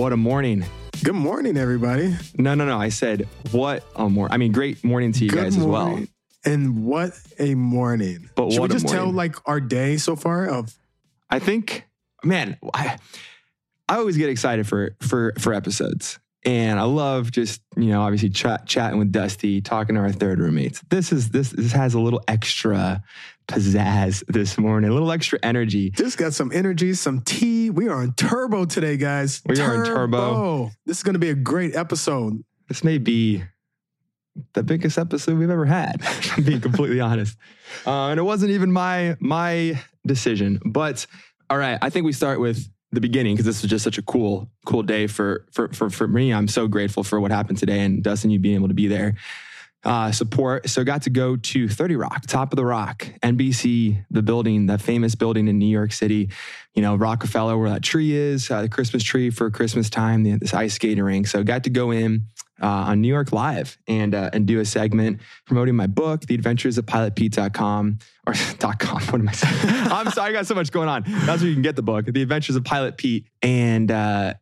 What a morning. Good morning, everybody. No, no, no. I said, what a morning. I mean, great morning to you Good guys as well. And what a morning. But Should we just tell like our day so far of I think, man, I, I always get excited for for for episodes. And I love just, you know, obviously chat, chatting with Dusty, talking to our third roommates. This is this this has a little extra pizzazz this morning, a little extra energy. just got some energy, some tea. We are on turbo today, guys. We are on turbo. This is going to be a great episode. This may be the biggest episode we've ever had, I'm being completely honest. Uh, and it wasn't even my my decision. But all right, I think we start with the beginning because this was just such a cool, cool day for for for for me. I'm so grateful for what happened today and Dustin, you being able to be there. Uh, support. So got to go to 30 Rock, top of the rock, NBC, the building, the famous building in New York City, you know, Rockefeller, where that tree is, uh, the Christmas tree for Christmas time, the, this ice skating rink. So got to go in uh, on New York Live and uh, and do a segment promoting my book, The Adventures of PilotPete.com or dot .com. What am I saying? I'm sorry, I got so much going on. That's where you can get the book, The Adventures of Pilot Pete, and uh,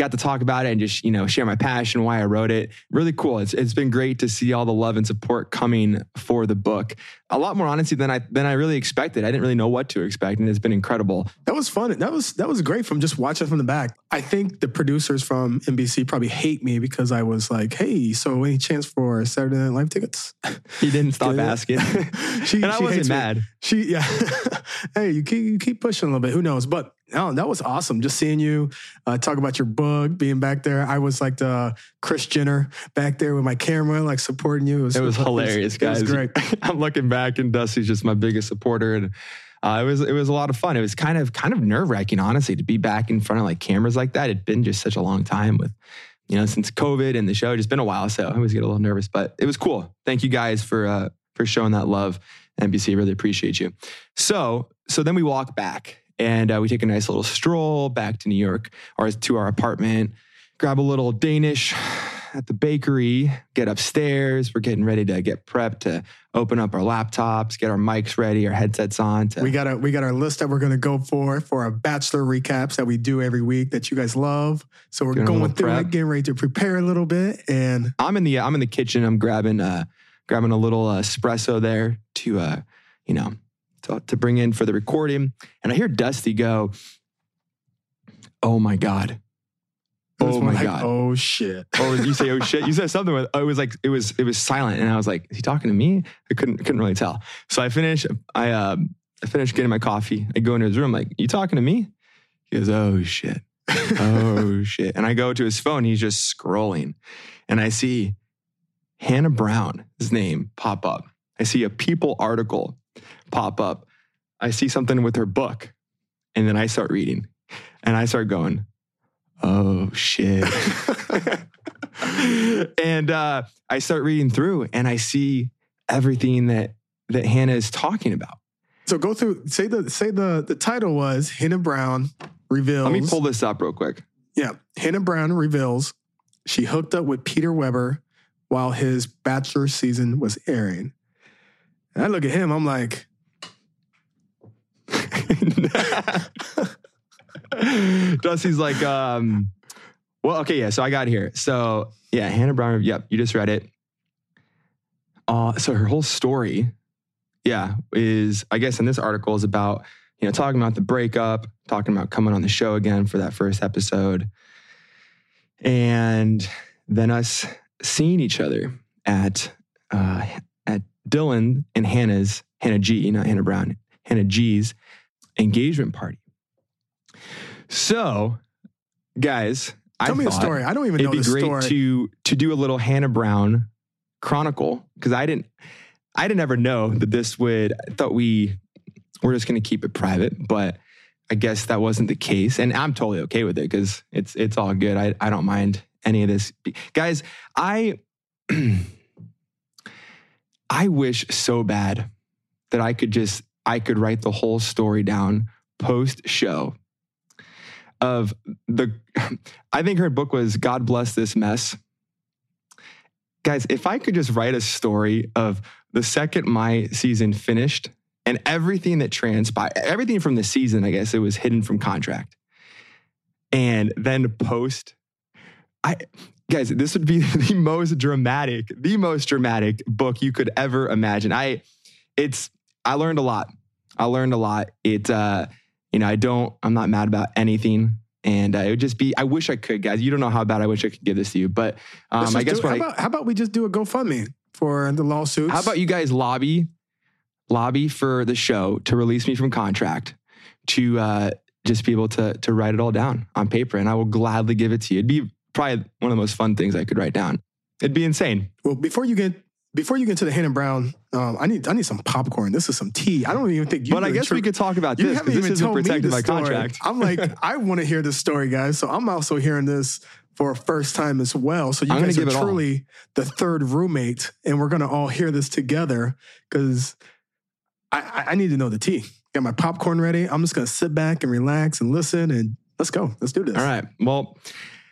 got to talk about it and just you know share my passion, why I wrote it. Really cool. It's it's been great to see all the love and support coming for the book. A lot more honesty than I than I really expected. I didn't really know what to expect, and it's been incredible. That was fun. That was that was great from just watching from the back. I think the producers from NBC probably hate me because I was like, "Hey, so any chance for Saturday Night Live tickets?" He didn't stop asking, She- and I she wasn't hates me. mad. She yeah. hey, you keep you keep pushing a little bit. Who knows? But no, that was awesome. Just seeing you uh, talk about your book, being back there. I was like the Kris Jenner back there with my camera, like supporting you. It was hilarious, It guys. was great. I'm looking back, and Dusty's just my biggest supporter, and uh, it was it was a lot of fun. It was kind of kind of nerve wracking, honestly, to be back in front of like cameras like that. It'd been just such a long time with, you know, since COVID and the show. It's been a while, so I always get a little nervous, but it was cool. Thank you guys for uh, for showing that love, NBC. Really appreciate you. So so then we walk back, and uh, we take a nice little stroll back to New York or to our apartment. Grab a little Danish at the bakery, get upstairs. We're getting ready to get prepped to open up our laptops, get our mics ready, our headsets on. To, We got a we got our list that we're gonna go for for our bachelor recaps that we do every week that you guys love. So we're Doing going through prep. it, getting ready to prepare a little bit, and I'm in the I'm in the kitchen. I'm grabbing uh grabbing a little uh, espresso there to uh you know to, to bring in for the recording. And I hear Dusty go, "Oh my god." Oh my like, God. oh shit. or you say, "Oh shit!" You said something with. It was like it was it was silent, and I was like, "Is he talking to me?" I couldn't couldn't really tell. So I finish. I uh, I finish getting my coffee. I go into his room. Like, "You talking to me?" He goes, "Oh shit, oh shit!" And I go to his phone. He's just scrolling, and I see Hannah Brown, his name, pop up. I see a People article pop up. I see something with her book, and then I start reading, and I start going, "Oh shit." and uh, I start reading through and I see everything that that Hannah is talking about. So go through. Say the say the the title was Hannah Brown reveals. Let me pull this up real quick. Yeah, Hannah Brown reveals she hooked up with Peter Weber while his bachelor season was airing. And I look at him. I'm like, Dusty's like, um, well, okay, yeah. So I got here. So yeah, Hannah Brown. Yep, you just read it. Uh, so her whole story, yeah, is I guess in this article is about you know talking about the breakup, talking about coming on the show again for that first episode, and then us seeing each other at uh, at Dylan and Hannah's Hannah G, not Hannah Brown, Hannah G's engagement party. So, guys, I tell I me a story. I don't even know It'd be great story. to to do a little Hannah Brown chronicle because I didn't I didn't ever know that this would. I thought we we're just going to keep it private, but I guess that wasn't the case, and I'm totally okay with it because it's it's all good. I I don't mind any of this, guys. I I wish so bad that I could just I could write the whole story down post show of the I think her book was God Bless This Mess. Guys, if I could just write a story of the second my season finished and everything that transpired, everything from the season, I guess it was hidden from contract. And then post I guys, this would be the most dramatic, the most dramatic book you could ever imagine. I it's I learned a lot. I learned a lot. It uh, you know, I don't I'm not mad about anything. And uh, it would just be, I wish I could, guys. You don't know how bad I wish I could give this to you. But um, I guess do, what how, I, about, how about we just do a GoFundMe for the lawsuits? How about you guys lobby, lobby for the show to release me from contract to uh, just be able to to write it all down on paper, and I will gladly give it to you. It'd be probably one of the most fun things I could write down. It'd be insane. Well, before you get before you get to the Hannah Brown, um, I need I need some popcorn. This is some tea. I don't even think you. But I guess tr- we could talk about this because this isn't protected by story. contract. I'm like, I want to hear this story, guys. So I'm also hearing this for a first time as well. So you I'm guys are truly the third roommate, and we're gonna all hear this together because I, I, I need to know the tea. Got my popcorn ready. I'm just gonna sit back and relax and listen, and let's go. Let's do this. All right. Well,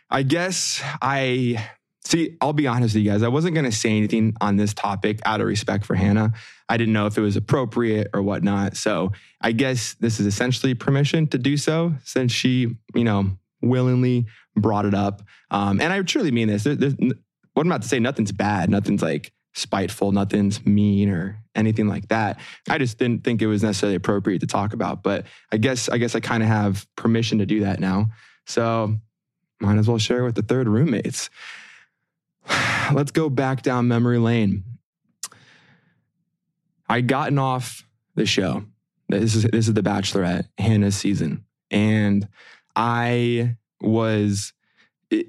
I guess I see. I'll be honest with you guys. I wasn't going to say anything on this topic out of respect for Hannah. I didn't know if it was appropriate or whatnot. So I guess this is essentially permission to do so, since she, you know, willingly brought it up. Um, and I truly mean this. There, what I'm about to say, nothing's bad. Nothing's like spiteful. Nothing's mean or anything like that. I just didn't think it was necessarily appropriate to talk about. But I guess I guess I kind of have permission to do that now. So might as well share with the third roommates. Let's go back down memory lane. I'd gotten off the show. This is this is the Bachelorette Hannah's season, and I was. It,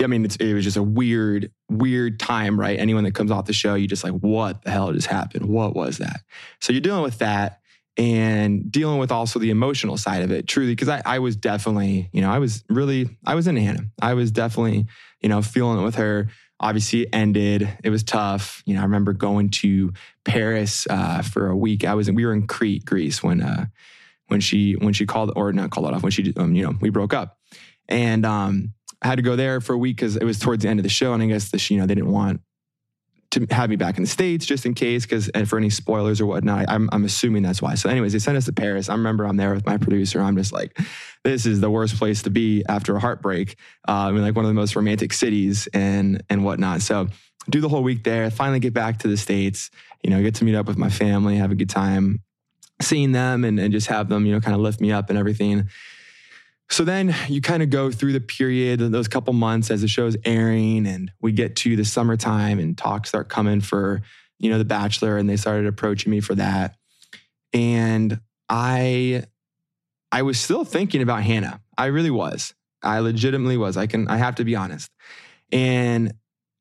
I mean, it was just a weird, weird time, right? Anyone that comes off the show, you just like, what the hell just happened? What was that? So you're dealing with that and dealing with also the emotional side of it, truly, because I, I was definitely, you know, I was really, I was into Hannah. I was definitely, you know, feeling it with her. Obviously, it ended. It was tough. You know, I remember going to Paris uh, for a week. I was, we were in Crete, Greece, when, uh, when she, when she called, or not called it off, when she, um, you know, we broke up, and um, I had to go there for a week because it was towards the end of the show, and I guess the, you know, they didn't want to have me back in the states just in case because and for any spoilers or whatnot I'm, I'm assuming that's why. So anyways they sent us to paris. I remember i'm there with my producer. I'm just like this is the worst place to be after a heartbreak um, in like one of the most romantic cities and and whatnot. So do the whole week there finally get back to the states you know get to meet up with my family have a good time seeing them and, and just have them you know kind of lift me up and everything so then you kind of go through the period, those couple months as the show's airing, and we get to the summertime and talks start coming for, you know, The Bachelor, and they started approaching me for that. And I I was still thinking about Hannah. I really was. I legitimately was. I can I have to be honest. And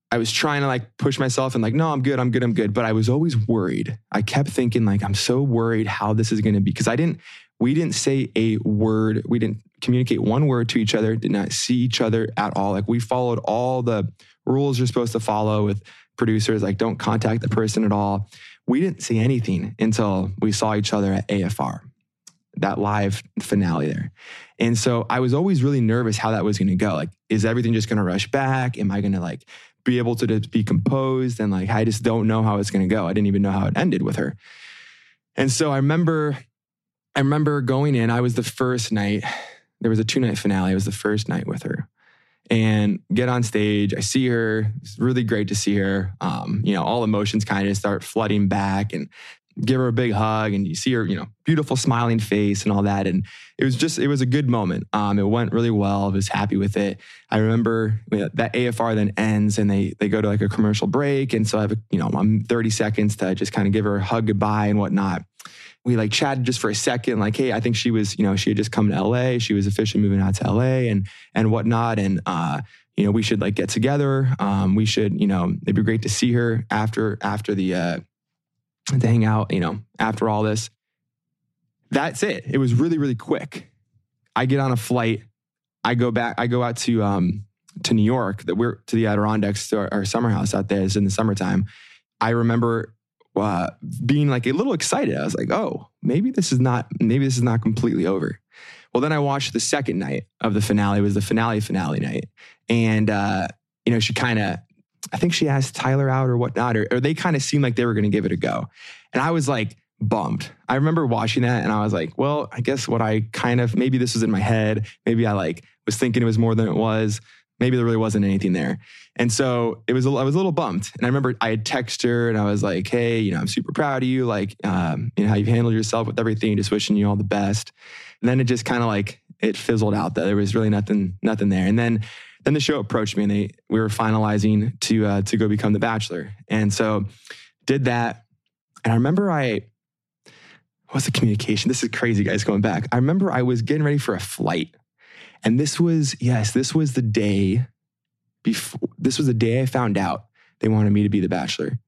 I was trying to like push myself and like, no, I'm good, I'm good, I'm good. But I was always worried. I kept thinking, like, I'm so worried how this is gonna be. Cause I didn't, we didn't say a word. We didn't communicate one word to each other, did not see each other at all. Like we followed all the rules you're supposed to follow with producers, like don't contact the person at all. We didn't see anything until we saw each other at AFR, that live finale there. And so I was always really nervous how that was going to go. Like, is everything just going to rush back? Am I going to like be able to be composed? And like, I just don't know how it's going to go. I didn't even know how it ended with her. And so I remember, I remember going in, I was the first night there was a two night finale. It was the first night with her. And get on stage, I see her. It's really great to see her. Um, you know, all emotions kind of start flooding back and give her a big hug and you see her, you know, beautiful smiling face and all that. And it was just, it was a good moment. Um, it went really well. I was happy with it. I remember that AFR then ends and they they go to like a commercial break. And so I have, a, you know, I'm 30 seconds to just kind of give her a hug goodbye and whatnot we like chatted just for a second, like, hey, I think she was, you know, she had just come to LA. She was officially moving out to LA and and whatnot. And uh, you know, we should like get together. Um, we should, you know, it'd be great to see her after after the uh to hang out, you know, after all this. That's it. It was really, really quick. I get on a flight. I go back, I go out to um to New York, that we're to the Adirondacks, to our, our summer house out there. It's in the summertime. I remember uh, being like a little excited. I was like, oh, maybe this is not, maybe this is not completely over. Well, then I watched the second night of the finale. It was the finale finale night, and uh, you know, she kind of, I think she asked Tyler out or whatnot, or, or they kind of seemed like they were going to give it a go, and I was like bummed. I remember watching that, and I was like, well, I guess what I kind of maybe this was in my head. Maybe I like was thinking it was more than it was. Maybe there really wasn't anything there. And so it was, I was a little bummed. And I remember I had texted her and I was like, hey, you know, I'm super proud of you. Like, um, you know, how you've handled yourself with everything, just wishing you all the best. And then it just kind of like, it fizzled out that there was really nothing, nothing there. And then, then the show approached me and they, we were finalizing to, uh, to go become the bachelor. And so did that. And I remember I, what's the communication? This is crazy, guys, going back. I remember I was getting ready for a flight. And this was, yes, this was the day before, this was the day I found out they wanted me to be the bachelor.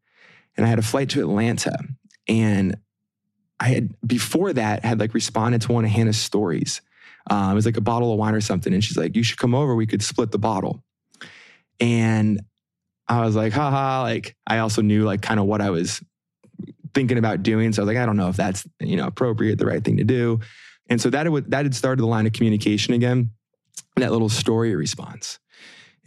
And I had a flight to Atlanta. And I had, before that, had like responded to one of Hannah's stories. Um, it was like a bottle of wine or something. And she's like, you should come over. We could split the bottle. And I was like, haha. Like, I also knew like kind of what I was thinking about doing. So I was like, I don't know if that's, you know, appropriate, the right thing to do. And so that had, that had started the line of communication again, that little story response.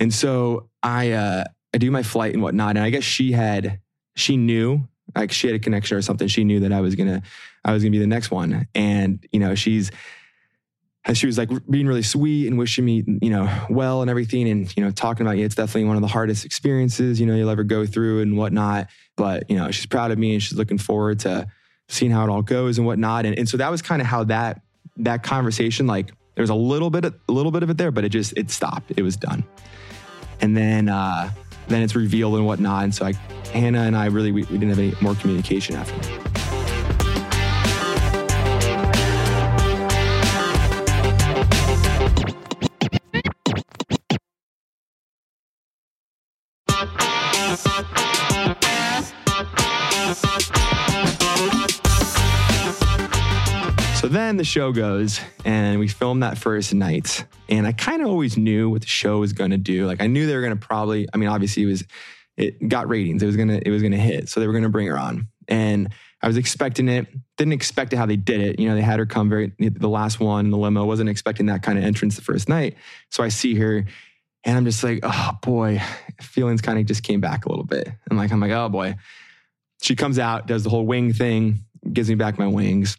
And so I, uh, I do my flight and whatnot. And I guess she had, she knew, like she had a connection or something. She knew that I was gonna, I was gonna be the next one. And, you know, she's, she was like being really sweet and wishing me, you know, well and everything. And, you know, talking about, yeah, it's definitely one of the hardest experiences, you know, you'll ever go through and whatnot. But, you know, she's proud of me and she's looking forward to seeing how it all goes and whatnot. And, and so that was kind of how that, that conversation, like there was a little bit, of, a little bit of it there, but it just, it stopped. It was done. And then, uh, then it's revealed and whatnot. And so I, Hannah and I really, we, we didn't have any more communication after that. Then the show goes and we film that first night. And I kind of always knew what the show was going to do. Like I knew they were going to probably, I mean, obviously it was, it got ratings. It was to, it was to hit. So they were to bring her on. And I was expecting it. Didn't expect it how they did it. You know, they had her come very, the last one, in the limo. Wasn't expecting that kind of entrance the first night. So I see her and I'm just like, oh boy, feelings kind of just came back a little bit. I'm like, I'm like, oh boy. She comes out, does the whole wing thing, gives me back my wings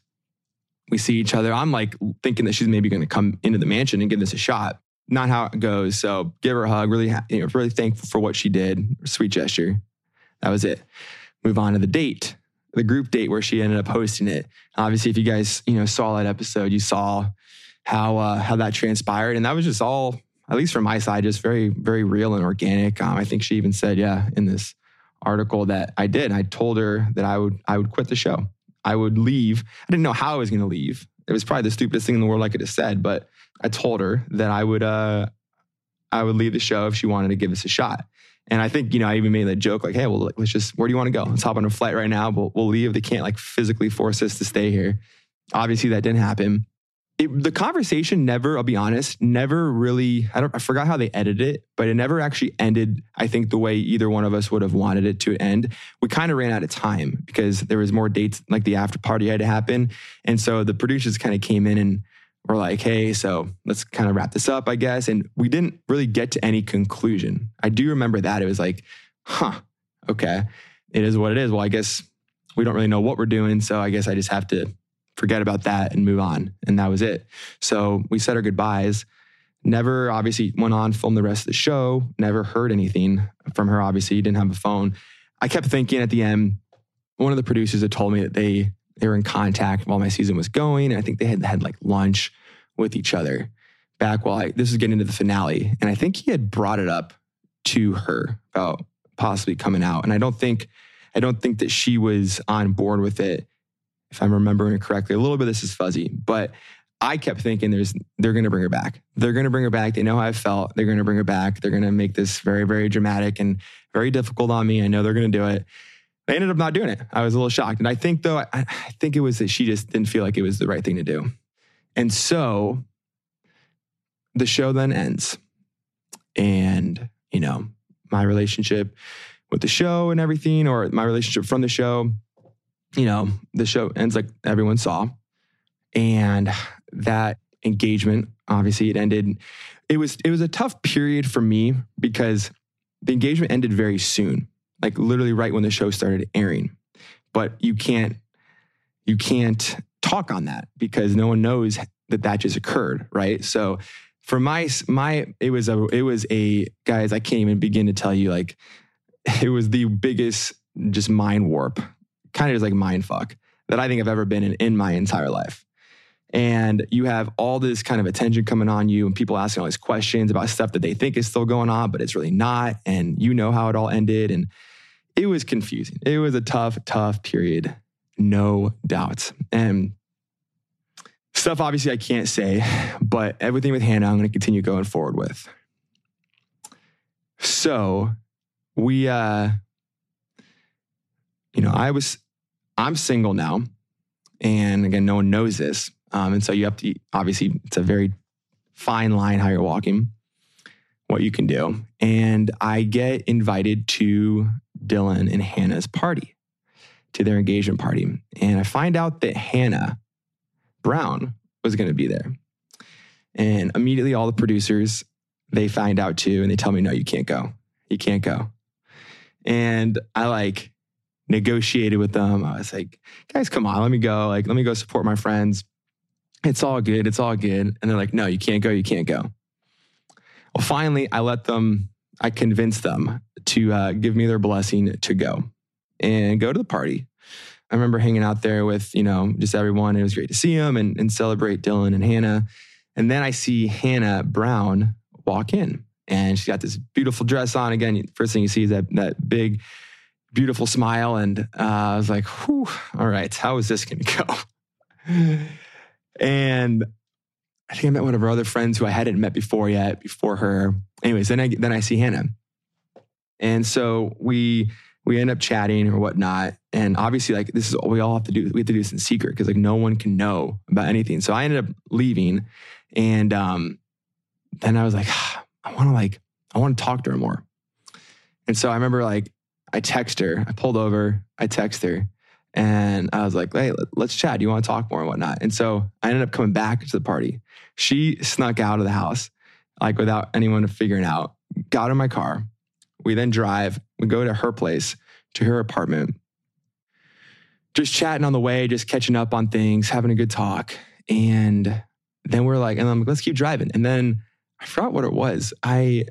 we see each other. I'm like thinking that she's maybe going to come into the mansion and give this a shot. Not how it goes. So give her a hug. Really, you know, really thankful for what she did. Sweet gesture. That was it. Move on to the date, the group date where she ended up hosting it. Obviously, if you guys you know saw that episode, you saw how uh, how that transpired, and that was just all, at least from my side, just very very real and organic. Um, I think she even said, yeah, in this article that I did. I told her that I would I would quit the show. I would leave. I didn't know how I was going to leave. It was probably the stupidest thing in the world I could have said, but I told her that I would uh, I would leave the show if she wanted to give us a shot. And I think, you know, I even made that joke like, hey, well, let's just, where do you want to go? Let's hop on a flight right now. We'll, we'll leave. They can't like physically force us to stay here. Obviously, that didn't happen it, the conversation never, I'll be honest, never really, I don't, I forgot how they edited it, but it never actually ended, I think, the way either one of us would have wanted it to end. We kind of ran out of time because there was more dates, like the after party had to happen. And so the producers kind of came in and were like, hey, so let's kind of wrap this up, I guess. And we didn't really get to any conclusion. I do remember that. It was like, huh, okay, it is what it is. Well, I guess we don't really know what we're doing. So I guess I just have to forget about that and move on. And that was it. So we said our goodbyes. Never obviously went on, filmed the rest of the show, never heard anything from her. Obviously, didn't have a phone. I kept thinking at the end, one of the producers had told me that they they were in contact while my season was going. And I think they had had like lunch with each other back while I, this is getting into the finale. And I think he had brought it up to her about possibly coming out. And I don't think, I don't think that she was on board with it if I'm remembering correctly. A little bit of this is fuzzy, but I kept thinking there's they're going to bring her back. They're going to bring her back. They know how I felt. They're going to bring her back. They're going to make this very very dramatic and very difficult on me. I know they're going to do it. They ended up not doing it. I was a little shocked, and I think though I, I think it was that she just didn't feel like it was the right thing to do, and so the show then ends, and you know my relationship with the show and everything, or my relationship from the show you know, the show ends like everyone saw. And that engagement, obviously, it ended. It was it was a tough period for me because the engagement ended very soon, like literally right when the show started airing. But you can't you can't talk on that because no one knows that that just occurred, right? So for my my it was a it was a guys I can't even begin to tell you like it was the biggest just mind warp kind of just like mind fuck that I think I've ever been in in my entire life. And you have all this kind of attention coming on you and people asking all these questions about stuff that they think is still going on, but it's really not. And you know how it all ended. And it was confusing. It was a tough, tough period, no doubt. And stuff obviously I can't say, but everything with Hannah, I'm going to continue going forward with. So we, uh, you know, I was, I'm single now. And again, no one knows this. Um, and so you have to, obviously, it's a very fine line how you're walking, what you can do. And I get invited to Dylan and Hannah's party, to their engagement party. And I find out that Hannah Brown was going to be there. And immediately all the producers, they find out too, and they tell me, no, you can't go. You can't go. And I like negotiated with them. I was like, guys, come on, let me go. Like, let me go support my friends. It's all good. It's all good. And they're like, no, you can't go. You can't go. Well, finally, I let them, I convinced them to uh, give me their blessing to go and go to the party. I remember hanging out there with, you know, just everyone. It was great to see them and, and celebrate Dylan and Hannah. And then I see Hannah Brown walk in and she's got this beautiful dress on. Again, first thing you see is that, that big, beautiful smile. And uh, I was like, whew, all right, how is this going to go? and I think I met one of her other friends who I hadn't met before yet, before her. Anyways, then I then I see Hannah, and so we we end up chatting or whatnot. And obviously, like this is we all have to do. We have to do this in secret because like no one can know about anything. So I ended up leaving, and um, then I was like, I want to like I want to talk to her more. And so I remember like I text her. I pulled over. I text her, and I was like, hey, let's chat. Do you want to talk more and whatnot? And so I ended up coming back to the party. She snuck out of the house, like without anyone figuring out, got in my car. We then drive, we go to her place, to her apartment, just chatting on the way, just catching up on things, having a good talk. And then we're like, and I'm like, let's keep driving. And then I forgot what it was. I,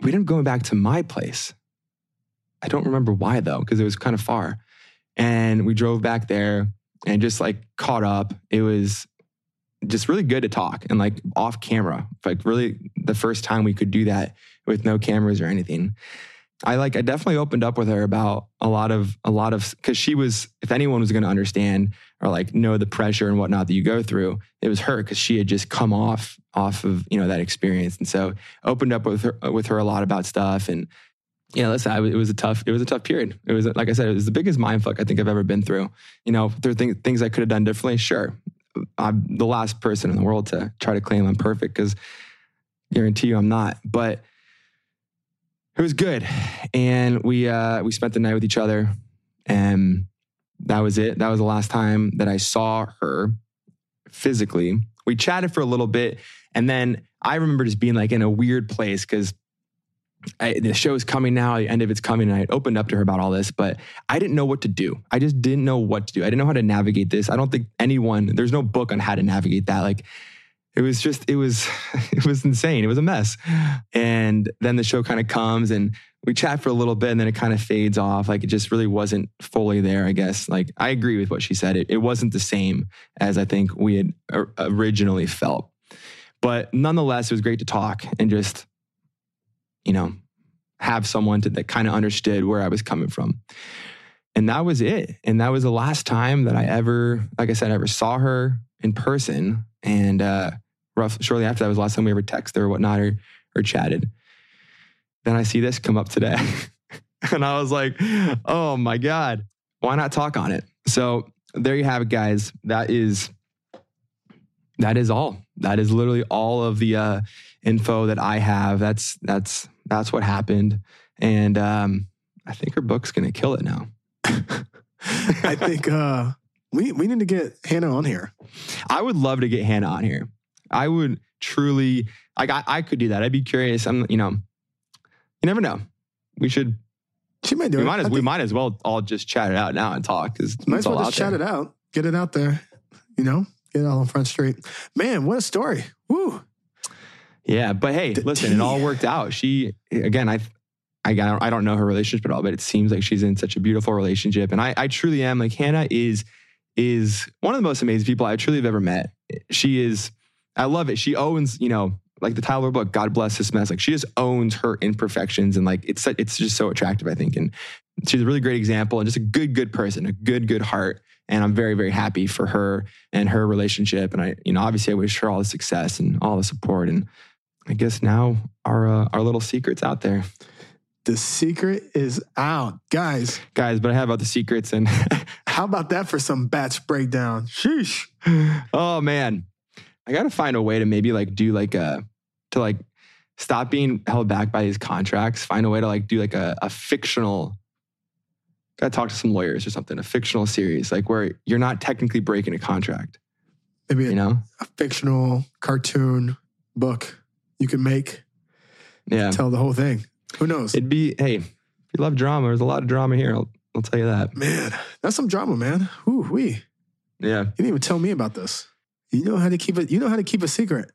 we ended up going back to my place. I don't remember why though, because it was kind of far. And we drove back there and just like caught up. It was just really good to talk and like off camera. Like really the first time we could do that with no cameras or anything. I like I definitely opened up with her about a lot of a lot of because she was if anyone was going to understand or like know the pressure and whatnot that you go through, it was her because she had just come off off of you know that experience, and so opened up with her with her a lot about stuff and yeah, listen, I, it was a tough, it was a tough period. It was, like I said, it was the biggest mind fuck I think I've ever been through. You know, there are th- things I could have done differently. Sure. I'm the last person in the world to try to claim I'm perfect because guarantee you I'm not, but it was good. And we, uh, we spent the night with each other and that was it. That was the last time that I saw her physically. We chatted for a little bit and then I remember just being like in a weird place because I, the is coming now, the end of it's coming. And I opened up to her about all this, but I didn't know what to do. I just didn't know what to do. I didn't know how to navigate this. I don't think anyone, there's no book on how to navigate that. Like it was just, it was, it was insane. It was a mess. And then the show kind of comes and we chat for a little bit and then it kind of fades off. Like it just really wasn't fully there, I guess. Like I agree with what she said. It, it wasn't the same as I think we had originally felt. But nonetheless, it was great to talk and just you know, have someone to, that kind of understood where I was coming from. And that was it. And that was the last time that I ever, like I said, ever saw her in person. And uh, rough, shortly after that was the last time we ever texted or whatnot or, or chatted. Then I see this come up today. and I was like, oh my God, why not talk on it? So there you have it, guys. That is that is all. That is literally all of the uh, info that I have. That's that's that's what happened, and um, I think her book's gonna kill it now. I think uh, we we need to get Hannah on here. I would love to get Hannah on here. I would truly like. I, I could do that. I'd be curious. I'm you know, you never know. We should. She might do we it. Might as, we might as well all just chat it out now and talk because might as well just chat there. it out. Get it out there. You know, get it all on Front Street. Man, what a story! Woo. Yeah, but hey, listen, it all worked out. She again, I, I, I don't know her relationship at all, but it seems like she's in such a beautiful relationship, and I, I truly am. Like Hannah is, is one of the most amazing people I truly have ever met. She is, I love it. She owns, you know, like the title of her book, God bless this mess. Like she just owns her imperfections, and like it's, it's just so attractive. I think, and she's a really great example, and just a good, good person, a good, good heart. And I'm very, very happy for her and her relationship. And I, you know, obviously, I wish her all the success and all the support. And I guess now our uh, our little secrets out there, The secret is out. Guys, guys. But I have other secrets, and how about that for some batch breakdown? Sheesh. oh man, I gotta find a way to maybe like do like a to like stop being held back by these contracts. Find a way to like do like a, a fictional. Gotta talk to some lawyers or something. A fictional series like where you're not technically breaking a contract. Maybe a, You know? a fictional cartoon book you can make, Yeah. tell the whole thing. Who knows? It'd be hey, if you love drama, there's a lot of drama here. I'll, I'll tell you that. man, that's some drama, man. Ooh, we. Yeah. You didn't even tell me about this. You know how to keep it. You know how to keep a secret.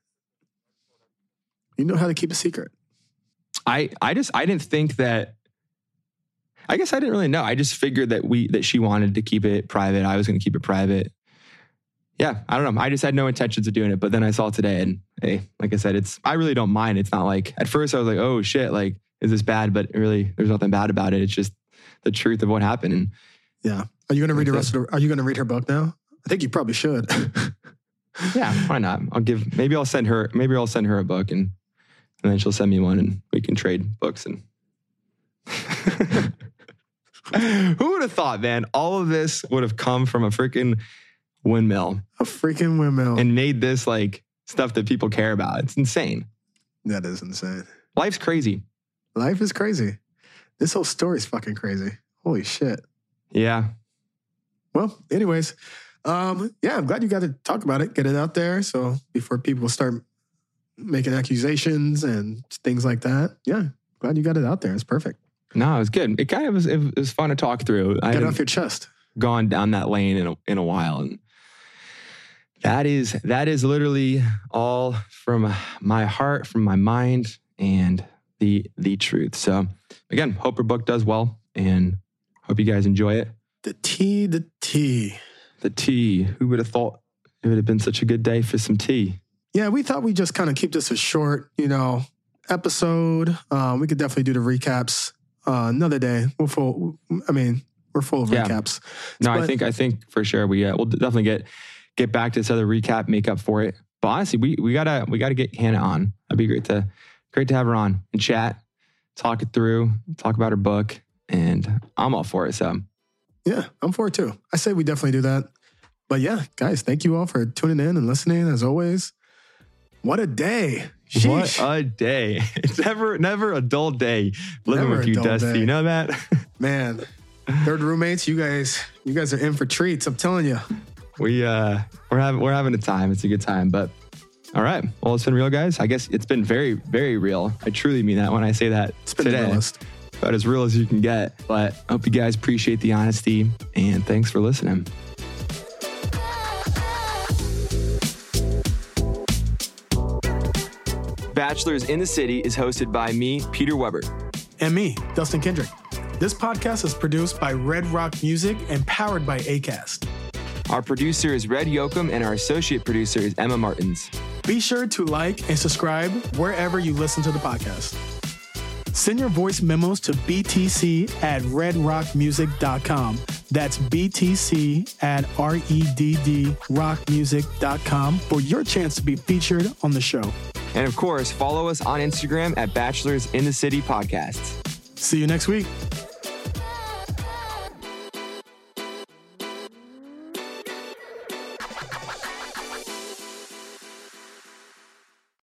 You know how to keep a secret. I I just I didn't think that I guess I didn't really know. I just figured that we that she wanted to keep it private. I was going to keep it private. Yeah, I don't know. I just had no intentions of doing it, but then I saw today and hey, like I said, it's I really don't mind. It's not like at first I was like, "Oh shit, like is this bad?" But really there's nothing bad about it. It's just the truth of what happened and Yeah. Are you going to read the rest of the, Are you going to read her book now? I think you probably should. yeah, why not? I'll give maybe I'll send her maybe I'll send her a book and and then she'll send me one and we can trade books and Who would have thought, man? All of this would have come from a freaking windmill a freaking windmill. and made this like stuff that people care about. It's insane. that is insane. Life's crazy. Life is crazy. This whole story is fucking crazy. Holy shit. Yeah. Well, anyways, um, yeah, I'm glad you got to talk about it, get it out there. So before people start making accusations and things like that, yeah, glad you got it out there. It's perfect. No, it was good. It kind of was, it was fun to talk through. I Get it off your chest. gone down that lane in a, in a while. And that is, that is literally all from my heart, from my mind and the, the truth. So again, hope your book does well and hope you guys enjoy it. The tea, the tea. The tea. Who would have thought it would have been such a good day for some tea? Yeah, we thought we'd just kind of keep this a short, you know, episode. Um, we could definitely do the recaps uh, another day. We're full. I mean, we're full of Yeah. recaps. No, I think I think for sure we uh, we'll definitely get get back to this other recap, make up for it. But honestly, we we gotta we gotta get Hannah on. That'd be great to great to have her on and chat, talk it through, talk about her book, and I'm all for it. So Yeah, I'm for it too. I say we definitely do that. But yeah, guys, thank you all for tuning in and listening as always. What a day. Sheesh. what a day! It's never never a dull day living Never with you, Dusty. day. You know that? Man, third roommates, you guys, you guys are in for treats. I'm telling you. We uh we're having we're having a time. It's a good time, but. All right. Well, it's been real, guys. I guess it's been very, very real. I truly mean that when I say that It's been today. the realest. about as real as you can get. But I hope you guys appreciate the honesty and thanks for listening. Bachelors in the City is hosted by me, Peter Weber. And me, Dustin Kendrick. This podcast is produced by Red Rock Music and powered by ACAST. Our producer is Red Yoakum, and our associate producer is Emma Martins. Be sure to like and subscribe wherever you listen to the podcast. Send your voice memos to btc at redrockmusic.com. That's btc at E R-E-D-D rockmusic.com for your chance to be featured on the show. And of course, follow us on Instagram at Bachelors in the City Podcasts. See you next week.